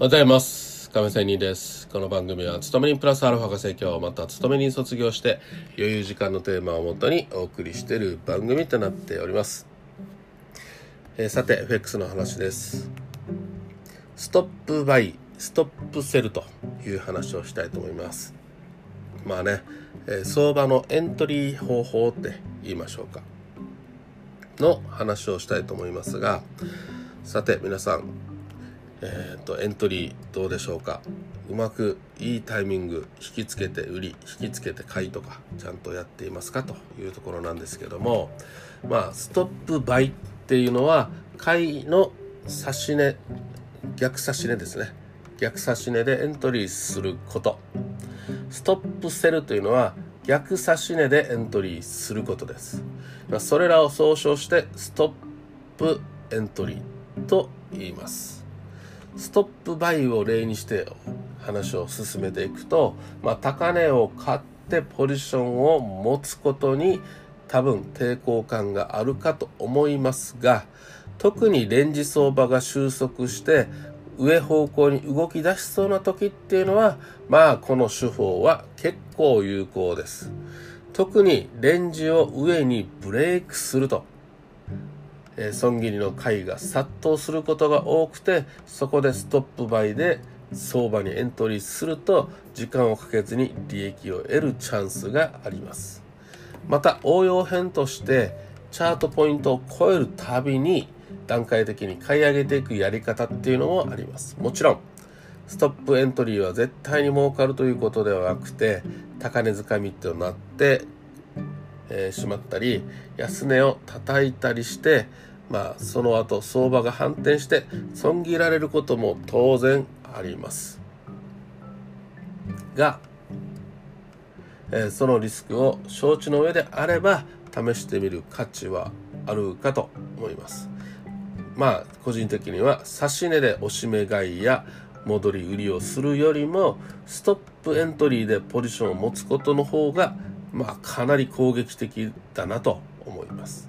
おはようございます。亀仙人です。この番組は、勤め人プラスアルファが成長、また勤め人卒業して、余裕時間のテーマをもとにお送りしている番組となっております。えーさて、FX の話です。ストップバイ、ストップセルという話をしたいと思います。まあね、えー相場のエントリー方法って言いましょうか。の話をしたいと思います。が、さて皆さん、えー、とエントリーどうでしょうか？うまくいいタイミング引きつけて売り引きつけて買いとかちゃんとやっていますかというところなんですけどもまあストップバイっていうのは買いの差し値逆差し値ですね。逆差し値でエントリーすること。ストップセルというのは逆差し値でエントリーすることです、まあ、それらを総称してストップエントリーと言います。ストップバイを例にして話を進めていくと、まあ、高値を買ってポジションを持つことに多分抵抗感があるかと思いますが特にレンジ相場が収束して上方向に動き出しそうな時っていうのはまあこの手法は結構有効です。特にレンジを上にブレイクすると。えー損切りの買いが殺到することが多くてそこでストップバイで相場にエントリーすると時間をかけずに利益を得るチャンスがあります。また応用編としてチャートポイントを超えるたびに段階的に買い上げていくやり方っていうのもあります。もちろんストップエントリーは絶対に儲かるということではなくて高値掴みとなってえしまったり安値を叩いたりしてまあその後相場が反転して損切られることも当然あります。が、えーそのリスクを承知の上であれば試してみる価値はあるかと思います。まあ個人的には指値で押し目買いや戻り売りをするよりもストップエントリーでポジションを持つことの方がまあかなり攻撃的だなと思います。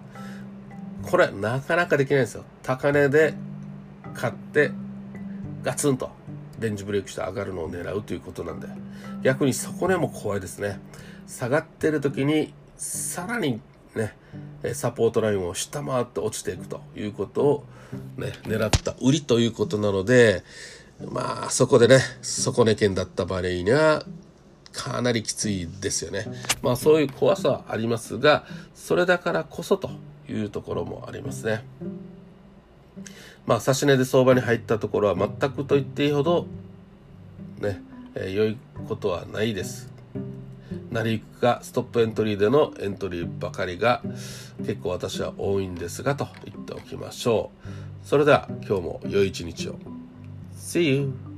これなかなかできないんですよ。高値で買ってガツンとレンジブレイクして上がるのを狙うということなんで。逆に底値も怖いですね。下がってる時にさらにねサポートラインを下回って落ちていくということをね狙った売りということなのでまあそこでね底値圏だった場合にはかなりきついですよね。まあそういう怖さはありますが、それだからこそというところもありますね。まあ、指し値で相場に入ったところは全くと言っていいほど、ね、えー良いことはないです。成り行くかストップエントリーでのエントリーばかりが結構私は多いんですがと言っておきましょう。それでは今日も良い一日を。See you!